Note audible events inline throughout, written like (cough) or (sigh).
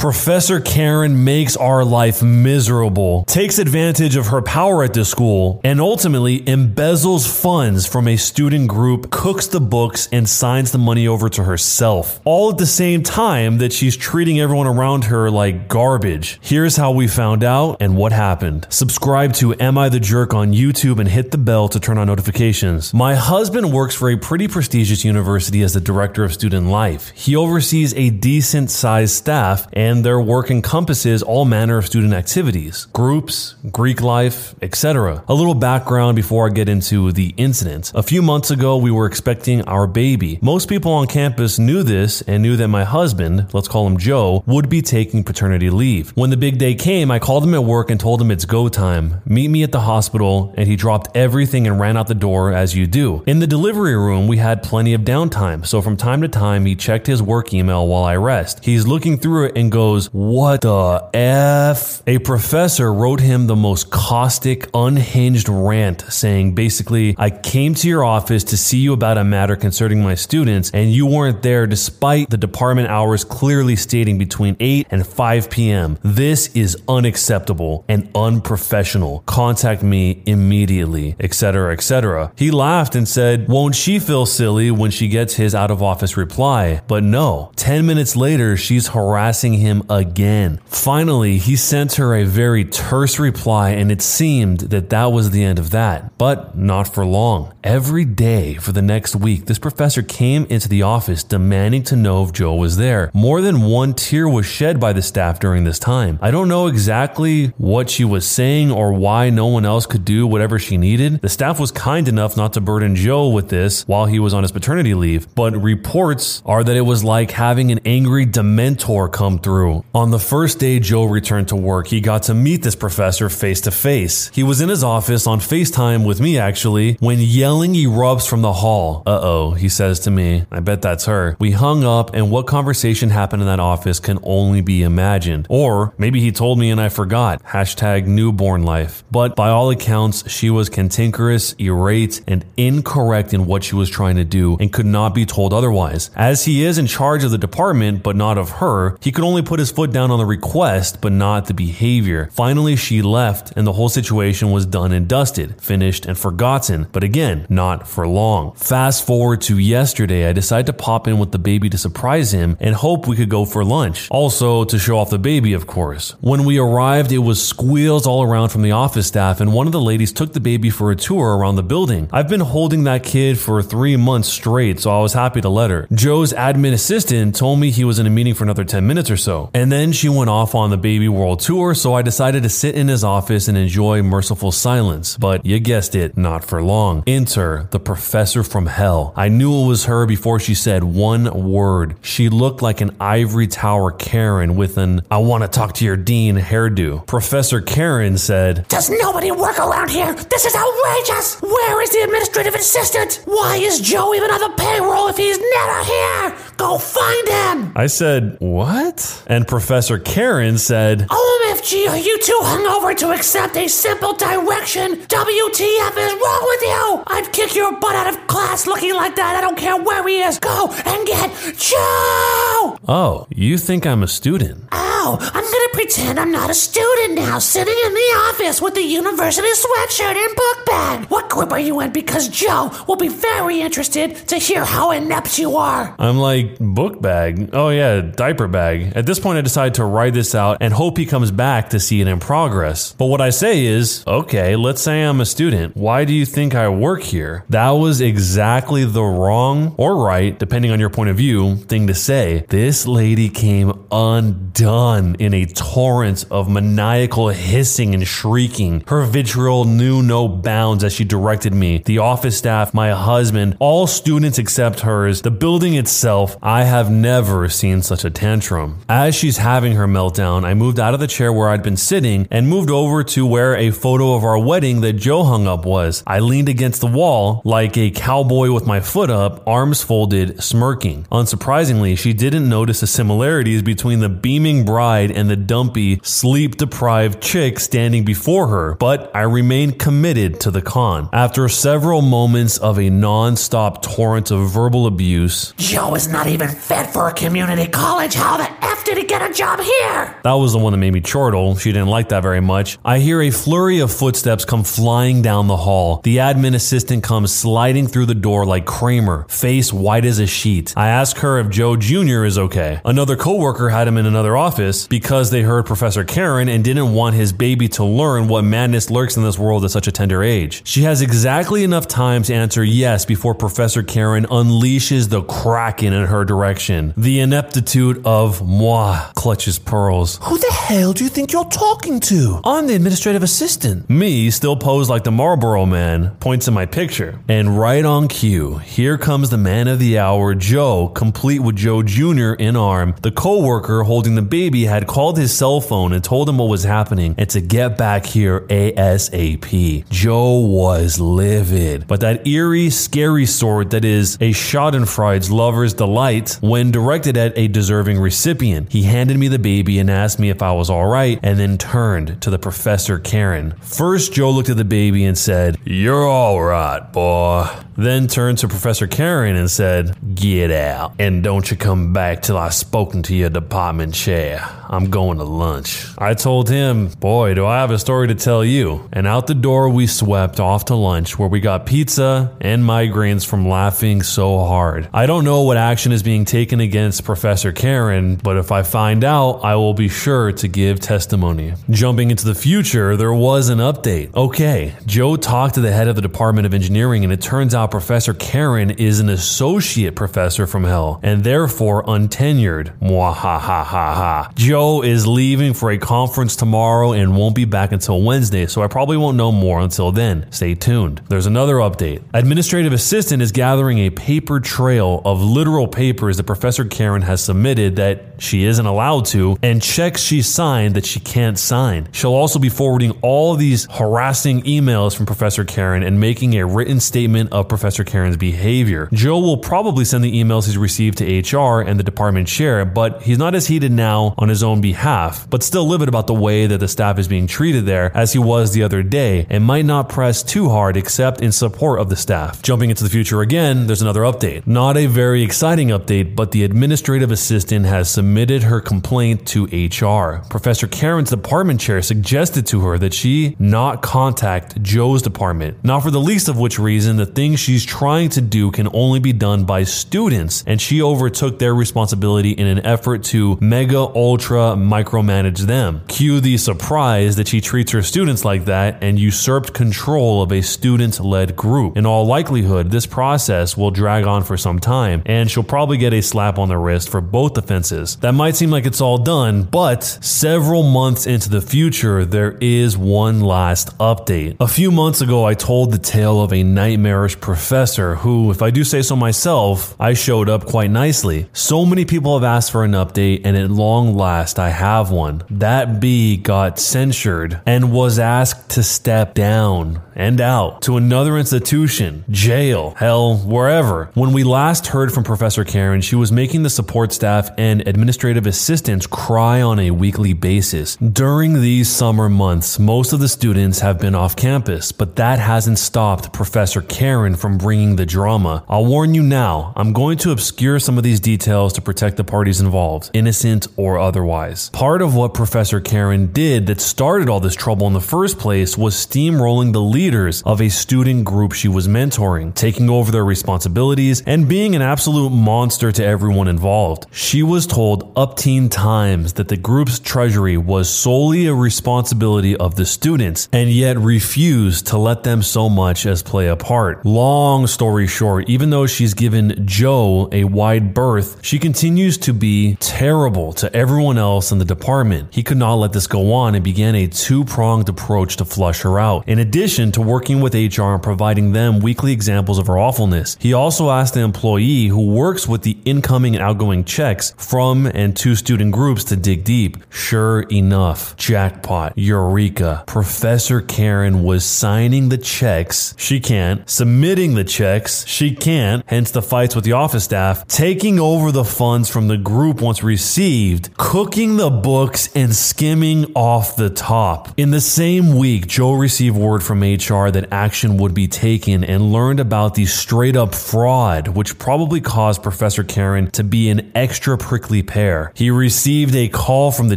Professor Karen makes our life miserable, takes advantage of her power at the school, and ultimately embezzles funds from a student group, cooks the books, and signs the money over to herself. All at the same time that she's treating everyone around her like garbage. Here's how we found out and what happened. Subscribe to Am I the Jerk on YouTube and hit the bell to turn on notifications. My husband works for a pretty prestigious university as the director of student life. He oversees a decent sized staff and and their work encompasses all manner of student activities, groups, Greek life, etc. A little background before I get into the incident. A few months ago, we were expecting our baby. Most people on campus knew this and knew that my husband, let's call him Joe, would be taking paternity leave. When the big day came, I called him at work and told him it's go time. Meet me at the hospital, and he dropped everything and ran out the door as you do. In the delivery room, we had plenty of downtime, so from time to time, he checked his work email while I rest. He's looking through it and goes, goes, What the F? A professor wrote him the most caustic, unhinged rant saying basically, I came to your office to see you about a matter concerning my students, and you weren't there despite the department hours clearly stating between 8 and 5 p.m. This is unacceptable and unprofessional. Contact me immediately, etc., etc. He laughed and said, Won't she feel silly when she gets his out of office reply? But no, 10 minutes later, she's harassing him him again. Finally, he sent her a very terse reply, and it seemed that that was the end of that. But not for long. Every day for the next week, this professor came into the office demanding to know if Joe was there. More than one tear was shed by the staff during this time. I don't know exactly what she was saying or why no one else could do whatever she needed. The staff was kind enough not to burden Joe with this while he was on his paternity leave, but reports are that it was like having an angry Dementor come through On the first day Joe returned to work, he got to meet this professor face to face. He was in his office on FaceTime with me actually when yelling erupts from the hall. Uh oh, he says to me. I bet that's her. We hung up, and what conversation happened in that office can only be imagined. Or maybe he told me and I forgot. Hashtag newborn life. But by all accounts, she was cantankerous, irate, and incorrect in what she was trying to do and could not be told otherwise. As he is in charge of the department, but not of her, he could only put his foot down on the request, but not the behavior. Finally, she left, and the whole situation was done and dusted, finished and forgotten, but again, not for long. Fast forward to yesterday, I decided to pop in with the baby to surprise him and hope we could go for lunch. Also, to show off the baby, of course. When we arrived, it was squeals all around from the office staff, and one of the ladies took the baby for a tour around the building. I've been holding that kid for three months straight, so I was happy to let her. Joe's admin assistant told me he was in a meeting for another 10 minutes or so. And then she went off on the Baby World Tour, so I decided to sit in his office and enjoy merciful silence. But you guessed it, not for long. Enter the professor from hell. I knew it was her before she said one word. She looked like an ivory tower Karen with an I want to talk to your dean hairdo. Professor Karen said, Does nobody work around here? This is outrageous! Where is the administrative assistant? Why is Joe even on the payroll if he's never here? Go find him! I said, What? And Professor Karen said, OMFG, are you too hungover to accept a simple direction? WTF is wrong with you? I'd kick your butt out of class looking like that. I don't care where he is. Go and get Joe! Oh, you think I'm a student? Oh, I'm gonna pretend I'm not a student now, sitting in the office with the university sweatshirt and book bag. What group are you in? Because Joe will be very interested to hear how inept you are. I'm like, book bag? Oh, yeah, diaper bag. At this point, I decide to write this out and hope he comes back to see it in progress. But what I say is, okay, let's say I'm a student. Why do you think I work here? That was exactly the wrong or right, depending on your point of view, thing to say. This lady came undone in a torrent of maniacal hissing and shrieking. Her vitriol knew no bounds as she directed me, the office staff, my husband, all students except hers, the building itself. I have never seen such a tantrum. As she's having her meltdown, I moved out of the chair where I'd been sitting and moved over to where a photo of our wedding that Joe hung up was. I leaned against the wall like a cowboy with my foot up, arms folded, smirking. Unsurprisingly, she didn't notice the similarities between the beaming bride and the dumpy, sleep deprived chick standing before her, but I remained committed to the con. After several moments of a non-stop torrent of verbal abuse, Joe is not even fit for a community college. How the F did he get a job here? that was the one that made me chortle. She didn't like that very much. I hear a flurry of footsteps come flying down the hall. The admin assistant comes sliding through the door like Kramer, face white as a sheet. I ask her if Joe Jr. is okay. Another coworker had him in another office because they heard Professor Karen and didn't want his baby to learn what madness lurks in this world at such a tender age. She has exactly enough time to answer yes before Professor Karen unleashes the kraken in her direction. The ineptitude of moi clutches pearls. Who the hell do you think you're talking to? I'm the administrative assistant. Me, still posed like the Marlboro man, points in my picture. And right on cue, here comes the man of the hour, Joe, complete with Joe Jr. in arm. The co worker holding the baby had called his cell phone and told him what was happening and to get back here ASAP. Joe was livid, but that eerie, scary sort that is a Schadenfreude's lover's delight when directed at a deserving recipient. He handed me the baby and asked me if I was alright, and then turned to the Professor Karen. First, Joe looked at the baby and said, You're alright, boy. Then turned to Professor Karen and said, Get out, and don't you come back till I've spoken to your department chair. I'm going to lunch. I told him, Boy, do I have a story to tell you. And out the door we swept off to lunch, where we got pizza and migraines from laughing so hard. I don't know what action is being taken against Professor Karen, but if I find out, I will be sure to give testimony. Jumping into the future, there was an update. Okay, Joe talked to the head of the Department of Engineering, and it turns out Professor Karen is an associate professor from hell, and therefore untenured. Mwahahaha. Joe is leaving for a conference tomorrow and won't be back until Wednesday, so I probably won't know more until then. Stay tuned. There's another update. Administrative assistant is gathering a paper trail of literal papers that Professor Karen has submitted that she isn't allowed to, and checks she signed that she can't sign. She'll also be forwarding all these harassing emails from Professor Karen and making a written statement of Professor Karen's behavior. Joe will probably send the emails he's received to HR and the department chair, but he's not as heated now on his own behalf, but still livid about the way that the staff is being treated there as he was the other day and might not press too hard except in support of the staff. Jumping into the future again, there's another update. Not a very exciting update, but the administrative assistant has submitted her complaint to HR. Professor Karen's department chair suggested to her that she not contact Joe's department, not for the least of which reason the things she's trying to do can only be done by students, and she overtook their responsibility in an effort to mega ultra micromanage them. Cue the surprise that she treats her students like that and usurped control of a student led group. In all likelihood, this process will drag on for some time, and she'll probably get a slap on the wrist for both offenses. That might seem like it's all done, but several months into the future, there is one last update. A few months ago, I told the tale of a nightmarish professor who, if I do say so myself, I showed up quite nicely. So many people have asked for an update, and at long last, I have one. That bee got censured and was asked to step down and out to another institution, jail, hell, wherever. When we last heard from Professor Karen, she was making the support staff and administrative assistants cry on a weekly basis. During these summer months, most of the students have been off campus, but that hasn't stopped Professor Karen from bringing the drama. I'll warn you now, I'm going to obscure some of these details to protect the parties involved, innocent or otherwise. Part of what Professor Karen did that started all this trouble in the first place was steamrolling the leaders of a student group she was mentoring, taking over their responsibilities, and being an absolute monster to everyone involved. She was told upteen times that the group's treasury was solely a responsibility of the students, and yet refused to let them so much as play a part. Long story short, even though she's given Joe a wide berth, she continues to be terrible to everyone else in the department. He could not let this go on and began a two pronged approach to flush her out. In addition to to working with HR and providing them weekly examples of her awfulness. He also asked the employee who works with the incoming and outgoing checks from and to student groups to dig deep. Sure enough, jackpot, eureka. Professor Karen was signing the checks. She can't. Submitting the checks. She can't. Hence the fights with the office staff. Taking over the funds from the group once received. Cooking the books and skimming off the top. In the same week, Joe received word from HR that action would be taken and learned about the straight up fraud, which probably caused Professor Karen to be an extra prickly pear. He received a call from the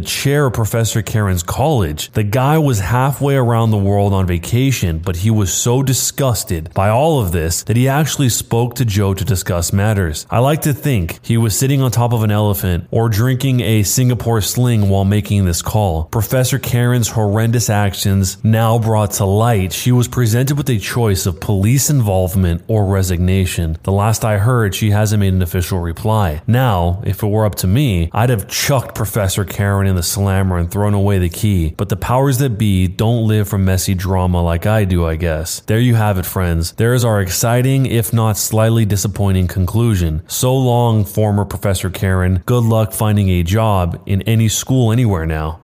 chair of Professor Karen's college. The guy was halfway around the world on vacation, but he was so disgusted by all of this that he actually spoke to Joe to discuss matters. I like to think he was sitting on top of an elephant or drinking a Singapore sling while making this call. Professor Karen's horrendous actions now brought to light, she was presented with a choice of police involvement or resignation. The last I heard, she hasn't made an official reply. Now, if it were up to me, I'd have chucked Professor Karen in the slammer and thrown away the key. But the powers that be don't live for messy drama like I do, I guess. There you have it, friends. There is our exciting, if not slightly disappointing conclusion. So long, former Professor Karen. Good luck finding a job in any school anywhere now.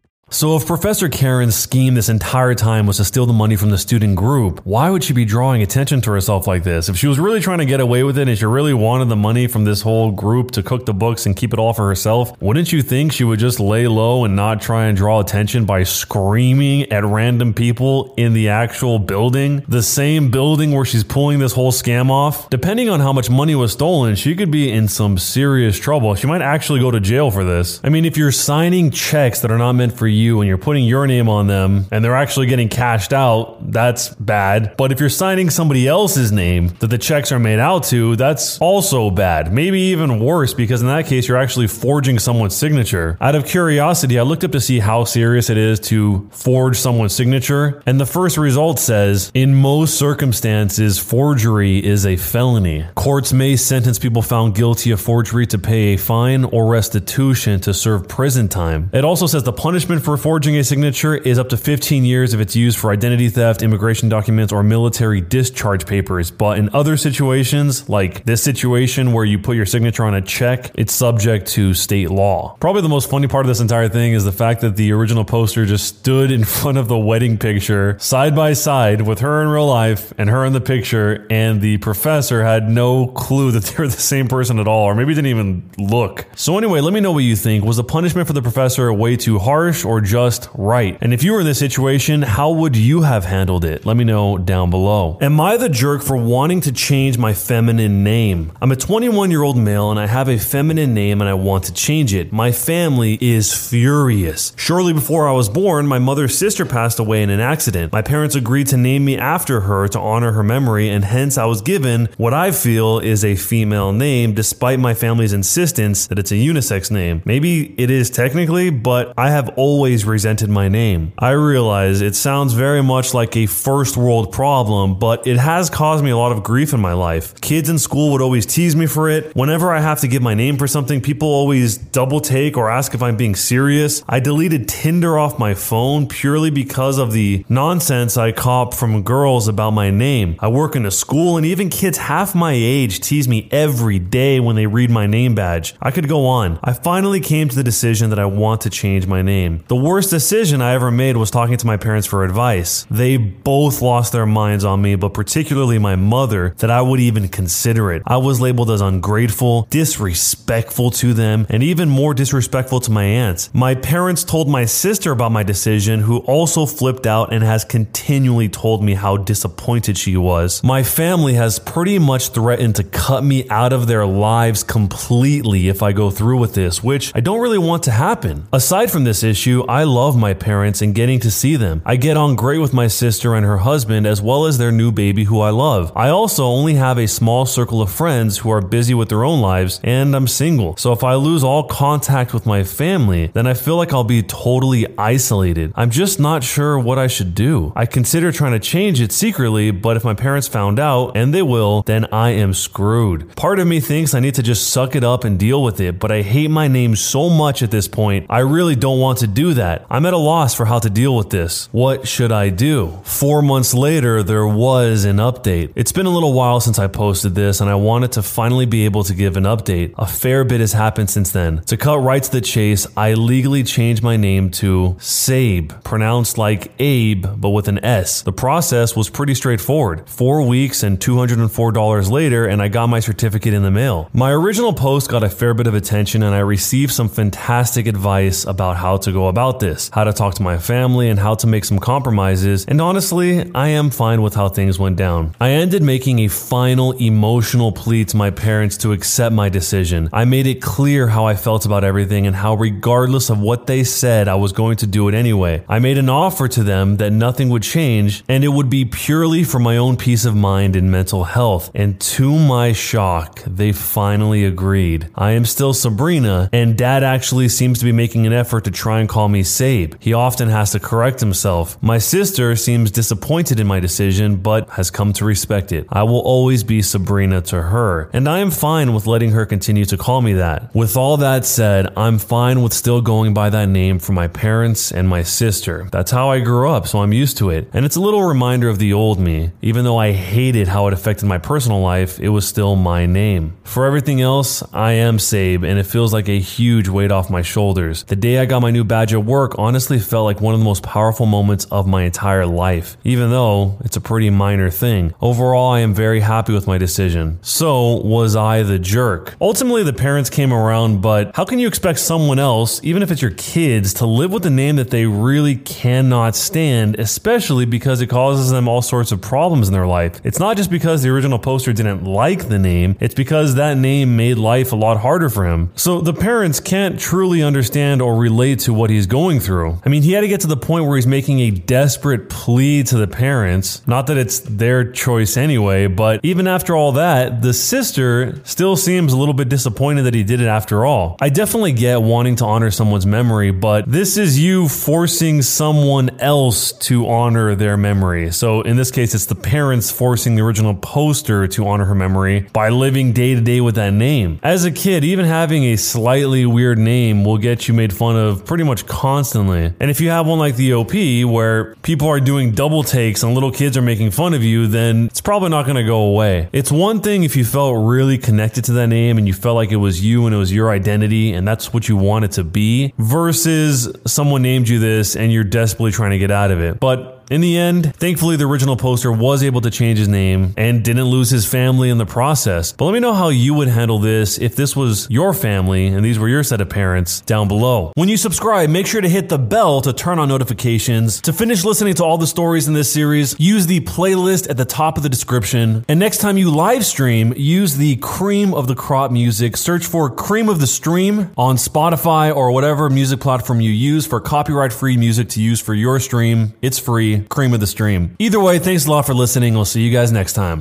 So, if Professor Karen's scheme this entire time was to steal the money from the student group, why would she be drawing attention to herself like this? If she was really trying to get away with it and she really wanted the money from this whole group to cook the books and keep it all for herself, wouldn't you think she would just lay low and not try and draw attention by screaming at random people in the actual building? The same building where she's pulling this whole scam off? Depending on how much money was stolen, she could be in some serious trouble. She might actually go to jail for this. I mean, if you're signing checks that are not meant for you, you and you're putting your name on them and they're actually getting cashed out, that's bad. But if you're signing somebody else's name that the checks are made out to, that's also bad. Maybe even worse because in that case, you're actually forging someone's signature. Out of curiosity, I looked up to see how serious it is to forge someone's signature. And the first result says in most circumstances, forgery is a felony. Courts may sentence people found guilty of forgery to pay a fine or restitution to serve prison time. It also says the punishment for forging a signature is up to 15 years if it's used for identity theft, immigration documents, or military discharge papers. But in other situations, like this situation where you put your signature on a check, it's subject to state law. Probably the most funny part of this entire thing is the fact that the original poster just stood in (laughs) front of the wedding picture side by side with her in real life and her in the picture, and the professor had no clue that (laughs) they were the same person at all, or maybe didn't even look. So, anyway, let me know what you think. Was the punishment for the professor way too harsh or just right? And if you were in this situation, how would you have handled it? Let me know down below. Am I the jerk for wanting to change my feminine name? I'm a 21 year old male and I have a feminine name and I want to change it. My family is furious. Shortly before I was born, my mother's sister passed away in an accident. My parents agreed to name me after her to honor her memory, and hence I was given what I feel is a female name, despite my family's insistence that it's a unisex name. Maybe it is technically, but I have always resented my name. I realize it sounds very much like a first world problem, but it has caused me a lot of grief in my life. Kids in school would always tease me for it. Whenever I have to give my name for something, people always double take or ask if I'm being serious. I deleted Tinder off my phone purely because of the nonsense I cop from girls about my name. I work in a school and even kids half my age tease me every day when they read my name badge. I could go on. I finally came to the decision that I want to change my name. The worst decision I ever made was talking to my parents for advice. They both lost their minds on me, but particularly my mother, that I would even consider it. I was labeled as ungrateful, disrespectful to them, and even more disrespectful to my aunts. My parents told my sister about my decision, who also flipped out and has continually told me how disappointed she was. My family has pretty much threatened to cut me out of their lives completely if I go through with this, which I don't really want to happen. Aside from this issue, I love my parents and getting to see them. I get on great with my sister and her husband, as well as their new baby who I love. I also only have a small circle of friends who are busy with their own lives, and I'm single. So if I lose all contact with my family, then I feel like I'll be totally isolated. I'm just not sure what I should do. I consider trying to change it secretly, but if my parents found out, and they will, then I am screwed. Part of me thinks I need to just suck it up and deal with it, but I hate my name so much at this point, I really don't want to do that. I'm at a loss for how to deal with this. What should I do? Four months later, there was an update. It's been a little while since I posted this, and I wanted to finally be able to give an update. A fair bit has happened since then. To cut right to the chase, I legally changed my name to Sabe, pronounced like Abe, but with an S. The process was pretty straightforward. Four weeks and $204 later, and I got my certificate in the mail. My original post got a fair bit of attention, and I received some fantastic advice about how to go about this, how to talk to my family, and how to make some compromises. And honestly, I am fine with how things went down. I ended making a final emotional plea to my parents to accept my decision. I made it clear how I felt about everything and how, regardless of what they said, I was going to do it anyway. I made an offer to them that nothing would change, and it would be purely for my own peace of mind and mental health. And to my shock, they finally agreed. I am still Sabrina, and dad actually seems to be making an effort to try and call me Sabe. He often has to correct himself. My sister seems disappointed in my decision, but has come to respect it. I will always be Sabrina to her, and I am fine with letting her continue to call me that. With all that said, I'm fine with still going by that name for my parents and my sister. That's how I grew up, so I'm used to it. And it's a little reminder of the old me. Even though I hated how it affected my personal life, it was still my name. For everything else, I am Sabe, and it feels like a huge weight off my shoulders. The day I got my new badge at work honestly felt like one of the most powerful moments of my entire life, even though it's a pretty minor thing. Overall, I am very happy with my decision. So, was I the jerk? Ultimately, the parents came around, but how can you expect someone else, even if it's your kids, to live with a name that they really cannot stand, especially because it causes them all sorts of problems in their life? It's not just because the original poster didn't like the name, it's because that name made life a lot harder for him. So the parents can't truly understand or relate to what he's going through. I mean, he had to get to the point where he's making a desperate plea to the parents. Not that it's their choice anyway, but even after all that, the sister still seems a little bit disappointed that he did it after all. I definitely get wanting to honor someone's memory, but this is you forcing someone else to honor their memory. So in this case, it's the parents forcing the original poster to honor her memory by living day to day with that name. As a kid, even having a slightly weird name will get you made fun of pretty much constantly. And if you have one like the OP where people are doing double takes and little kids are making fun of you, then it's probably not going to go away. It's one thing if you felt really connected to that name and you felt like it was you and it was your identity and that's what you want it to be versus someone named you this and you're desperately trying to get out of it. But in the end, thankfully, the original poster was able to change his name and didn't lose his family in the process. But let me know how you would handle this if this was your family and these were your set of parents down below. When you subscribe, make sure to hit the bell to turn on notifications. To finish listening to all the stories in this series, use the playlist at the top of the description. And next time you live stream, use the cream of the crop music. Search for Cream of the Stream on Spotify or whatever music platform you use for copyright free music to use for your stream. It's free cream of the stream. Either way, thanks a lot for listening. We'll see you guys next time.